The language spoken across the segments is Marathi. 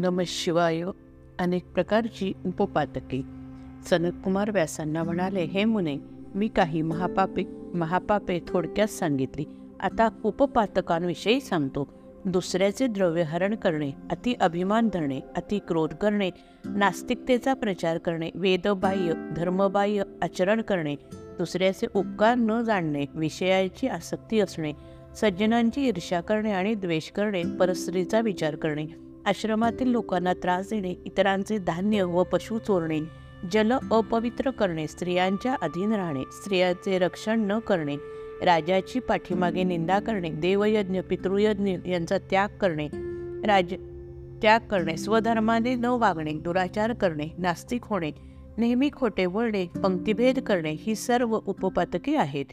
नम शिवाय अनेक प्रकारची उपपातके सनतकुमार व्यासांना म्हणाले हे मुने मी काही महापापे महापापे थोडक्यात सांगितली. आता उपपातकांविषयी सांगतो. दुसऱ्याचे द्रव्यहरण करणे अति अभिमान धरणे अति क्रोध करणे नास्तिकतेचा प्रचार करणे वेदबाह्य धर्मबाह्य आचरण करणे दुसऱ्याचे उपकार न जाणणे विषयाची आसक्ती असणे सज्जनांची ईर्ष्या करणे आणि द्वेष करणे परस्त्रीचा विचार करणे आश्रमातील लोकांना त्रास देणे इतरांचे धान्य व पशु चोरणे जल अपवित्र करणे स्त्रियांच्या अधीन राहणे स्त्रियांचे रक्षण न करणे राजाची पाठीमागे निंदा करणे देवयज्ञ पितृयज्ञ यांचा त्याग करणे राज त्याग करणे स्वधर्माने न वागणे दुराचार करणे नास्तिक होणे नेहमी खोटे वळणे पंक्तिभेद करणे ही सर्व उपपातके आहेत.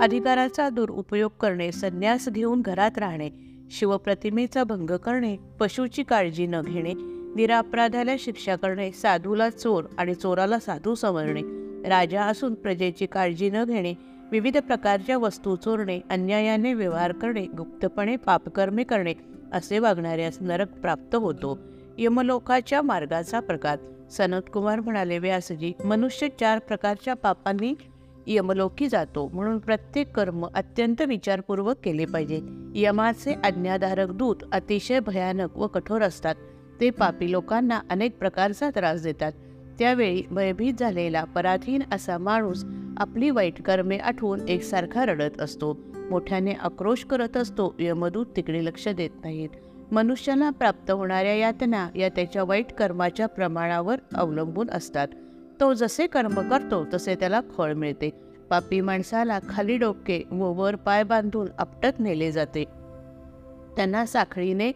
अधिकाराचा दुरुपयोग करणे संन्यास घेऊन घरात राहणे शिवप्रतिमेचा भंग करणे पशुची काळजी न घेणे निरापराधाला शिक्षा करणे साधूला चोर आणि चोराला साधू समजणे राजा असून प्रजेची काळजी न घेणे विविध प्रकारच्या वस्तू चोरणे अन्यायाने व्यवहार करणे गुप्तपणे पापकर्मे करणे असे वागणाऱ्यास नरक प्राप्त होतो. यमलोकाच्या मार्गाचा प्रकार. सनतकुमार म्हणाले व्यासजी मनुष्य चार प्रकारच्या पापांनी यमलोकी जातो म्हणून प्रत्येक कर्म अत्यंत विचारपूर्वक केले पाहिजे. यमाचे आज्ञाधारक दूत अतिशय भयानक व कठोर असतात. ते पापी लोकांना अनेक प्रकारचा त्रास देतात. त्यावेळी भयभीत झालेला पराधीन असा माणूस आपली वाईट कर्मे आठवून एकसारखा रडत असतो. मोठ्याने आक्रोश करत असतो यमदूत तिकडे लक्ष देत नाहीत. मनुष्याला प्राप्त होणाऱ्या यातना या त्याच्या वाईट कर्माच्या प्रमाणावर अवलंबून असतात. तो जसे कर्म करतो तसे त्याला फळ मिळते. पापी माणसाला खाली डोके व वर पाय बांधून आपटत नेले जाते. त्यांना साखळीने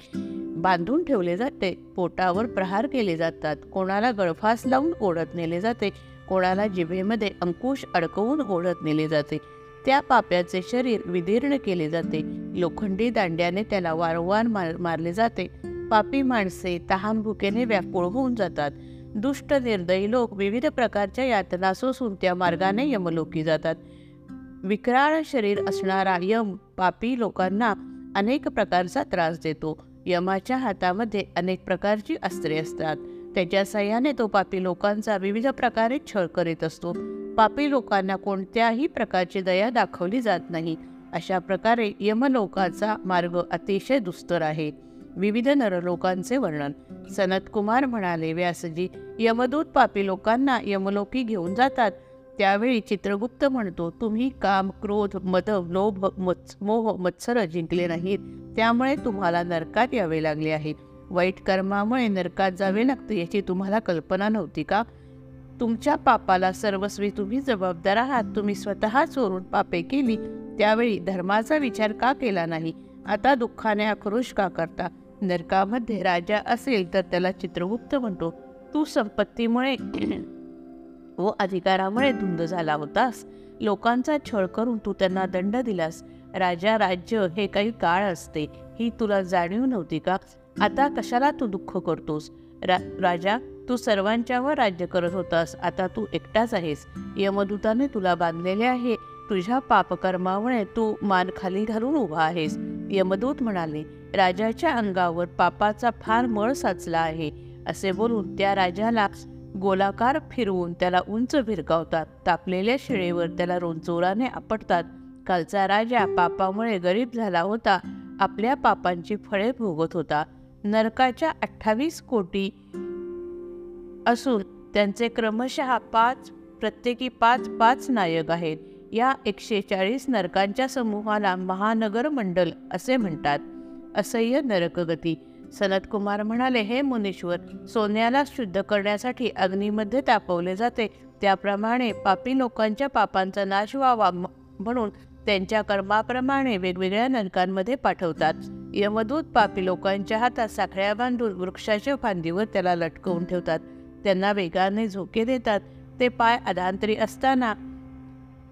बांधून ठेवले जाते. पोटावर प्रहार केले जातात. कोणाला गळफास लावून ओढत नेले जाते. कोणाला जिभेमध्ये अंकुश अडकवून ओढत नेले जाते. त्या पाप्याचे शरीर विदीर्ण केले जाते. लोखंडी दांड्याने त्याला वारंवार मार मारले जाते. पापी माणसे तहान भुकेने व्याकुळ होऊन जातात. दुष्ट निर्दयी लोक विविध प्रकारच्या यातना सोसून त्या मार्गाने यमलोकी जातात. विक्राळ शरीर असणारा यम पापी लोकांना अनेक प्रकारचा त्रास देतो. यमाच्या हातामध्ये अनेक प्रकारची अस्त्रे असतात. त्याच्या सहाय्याने तो पापी लोकांचा विविध प्रकारे छळ करीत असतो. पापी लोकांना कोणत्याही प्रकारची दया दाखवली जात नाही. अशा प्रकारे यमलोकाचा मार्ग अतिशय दुस्तर आहे. विविध नरलोकांचे वर्णन. सनतकुमार म्हणाले व्यासजी यमदूत पापी लोकांना यमलोकी घेऊन जातात. त्यावेळी चित्रगुप्त म्हणतो तुम्ही काम क्रोध मद लोभ मत्स मोह मत्सर जिंकले नाहीत. त्यामुळे तुम्हाला नरकात यावे लागले आहे वाईट कर्मामुळे नरकात जावे लागते याची तुम्हाला कल्पना नव्हती का? तुमच्या पापाला सर्वस्वी तुम्ही जबाबदार आहात. तुम्ही स्वतः चोरून पापे केली. त्यावेळी धर्माचा विचार का केला नाही? आता दुःखाने आक्रोश का करता? नरकामध्ये राजा असेल तर त्याला चित्रगुप्त म्हणतो. तू संपत्तीमुळे व अधिकारामुळे धुंद झाला होतास. लोकांचा छळ करून तू त्यांना दंड दिलास. राजा राज्य हे काही काळ असते ही तुला जाणीव नव्हती का? आता कशाला तू दुःख करतोस? रा राजा तू सर्वांच्यावर राज्य करत होतास आता तू एकटाच आहेस. यमदूताने तुला बांधलेले आहे तुझ्या पापकर्मामुळे तू मान खाली घालून उभा आहेस. यमदूत म्हणाले राजाच्या अंगावर पापाचा फार मळ साचला आहे. असे बोलून त्या राजाला गोलाकार फिरवून त्याला उंच भिरकावतात तापलेल्या शिळेवर त्याला रोंचोराने आपटतात. कालचा राजा पापामुळे गरीब झाला होता. आपल्या पापांची फळे भोगत होता. नरकाच्या अठ्ठावीस कोटी असून त्यांचे क्रमशः पाच प्रत्येकी पाच पाच नायक आहेत. या एकशे चाळीस नरकांच्या समूहाला महानगर मंडल असे म्हणतात. असह्य नरकगती. सनतकुमार म्हणाले हे मुनीश्वर सोन्याला शुद्ध करण्यासाठी अग्नीमध्ये तापवले जाते. त्याप्रमाणे पापी लोकांच्या पापांचा नाश व्हावा म्हणून त्यांच्या कर्माप्रमाणे वेगवेगळ्या नरकांमध्ये पाठवतात. यमदूत पापी लोकांच्या हातात साखळ्या बांधून वृक्षाच्या फांदीवर त्याला लटकवून ठेवतात. त्यांना वेगाने झोके देतात. ते पाय अधांतरी असताना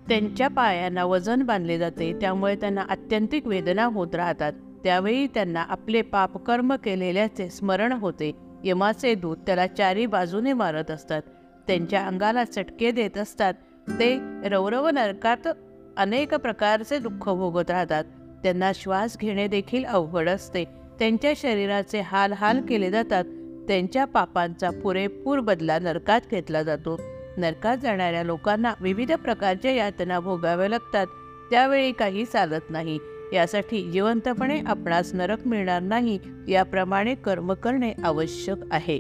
त्यांच्या पायांना वजन बांधले जाते. त्यामुळे त्यांना अत्यंतिक वेदना होत राहतात. त्यावेळी त्यांना आपले पापकर्म केलेल्याचे स्मरण होते. यमाचे दूत त्याला चारी बाजूने मारत असतात. त्यांच्या अंगाला चटके देत असतात. ते रौरव नरकात अनेक प्रकारचे दुःख भोगत राहतात. त्यांना श्वास घेणे देखील अवघड असते. त्यांच्या शरीराचे हाल हाल केले जातात. त्यांच्या पापांचा पुरेपूर बदला नरकात घेतला जातो. नरकात जाणाऱ्या लोकांना विविध प्रकारच्या यातना भोगाव्या लागतात. त्यावेळी काही चालत नाही. यासाठी जिवंतपणे आपणास नरक मिळणार नाही याप्रमाणे कर्म करणे आवश्यक आहे.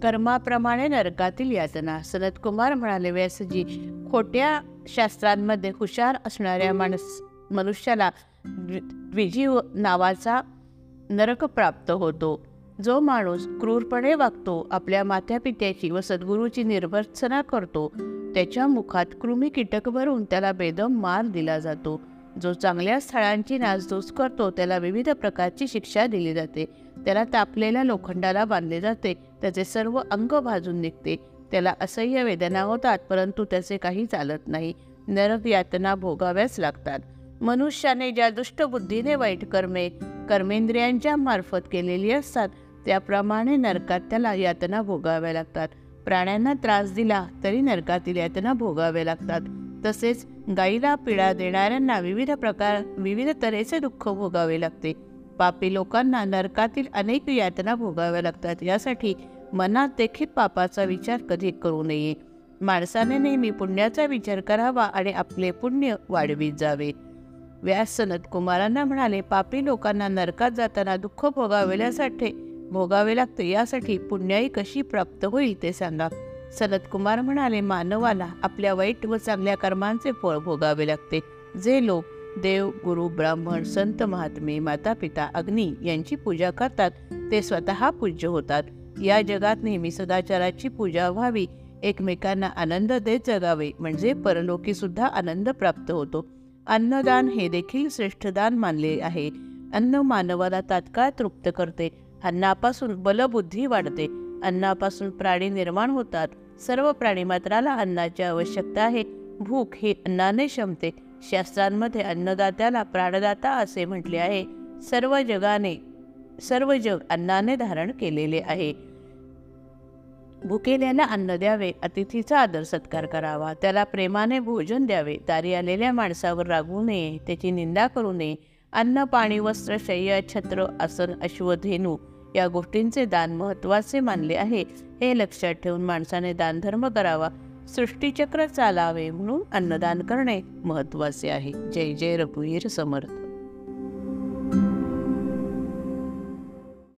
कर्माप्रमाणे नरकातील यातना. सनतकुमार म्हणाले व्यासजी खोट्या शास्त्रांमध्ये हुशार असणाऱ्या माणस मनुष्याला द्वि- द्विजीव नावाचा नरक प्राप्त होतो. जो माणूस क्रूरपणे वागतो आपल्या मात्यापित्याची व सद्गुरूची निर्भर्सना करतो त्याच्या मुखात कृमी कीटक भरून त्याला बेदम मार दिला जातो. जो चांगल्या स्थळांची नासधूस करतो त्याला विविध प्रकारची शिक्षा दिली जाते. त्याला तापलेल्या लोखंडाला बांधले जाते. त्याचे सर्व अंग भाजून निघते. त्याला असह्य वेदना होतात परंतु त्याचे काही चालत नाही. नरक यातना भोगाव्याच लागतात. मनुष्याने ज्या दुष्टबुद्धीने वाईट कर्मे कर्मेंद्रियांच्या मार्फत केलेली असतात त्याप्रमाणे नरकात त्याला यातना भोगाव्या लागतात. प्राण्यांना त्रास दिला तरी नरकातील यातना भोगाव्या लागतात. तसेच गाईला पिळा देणाऱ्यांना विविध प्रकार विविध तऱ्हेचे दुःख भोगावे लागते. पापी लोकांना नरकातील अनेक यातना भोगाव्या लागतात. यासाठी मनात देखील पापाचा विचार कधी करू नये. माणसाने नेहमी पुण्याचा विचार करावा आणि आपले पुण्य वाढवीत जावे. व्यास सनत कुमारांना म्हणाले पापी लोकांना नरकात जाताना दुःख भोगावेल्यासाठी भोगावे लागते यासाठी पुण्याई कशी प्राप्त होईल ते सांगा. सनत कुमार म्हणाले मानवाला आपल्या वाईट व चांगल्या कर्मांचे फळ भोगावे लागते. जे लोक देव गुरु ब्राह्मण संत महात्मे माता पिता अग्नी यांची पूजा करतात ते स्वतः पूज्य होतात. या जगात नेहमी सदाचाराची पूजा व्हावी एकमेकांना आनंद देत जगावे म्हणजे परलोकी सुद्धा आनंद प्राप्त होतो. अन्नदान हे देखील श्रेष्ठ दान मानले आहे. अन्न मानवाला तात्काळ तृप्त करते. अन्नापासून बलबुद्धी वाढते. अन्नापासून प्राणी निर्माण होतात. सर्व प्राणी मात्राला अन्नाची आवश्यकता आहे. भूक ही अन्नाने शमते. शास्त्रांमध्ये अन्नदात्याला प्राणदाता असे म्हटले आहे. सर्व जगाने सर्व जग अन्नाने धारण केलेले आहे. भुकेल्याला अन्न द्यावे अतिथीचा आदर सत्कार करावा त्याला प्रेमाने भोजन द्यावे तारी आलेल्या माणसावर रागवू नये त्याची निंदा करू नये. अन्न पाणी वस्त्र शय्या छत्र आसन अश्वधेनू या गोष्टींचे दान महत्त्वाचे मानले आहे. हे लक्षात ठेवून माणसाने दानधर्म करावा सृष्टीचक्र चालावे म्हणून अन्नदान करणे महत्त्वाचे आहे. जय जय रघुवीर समर्थ.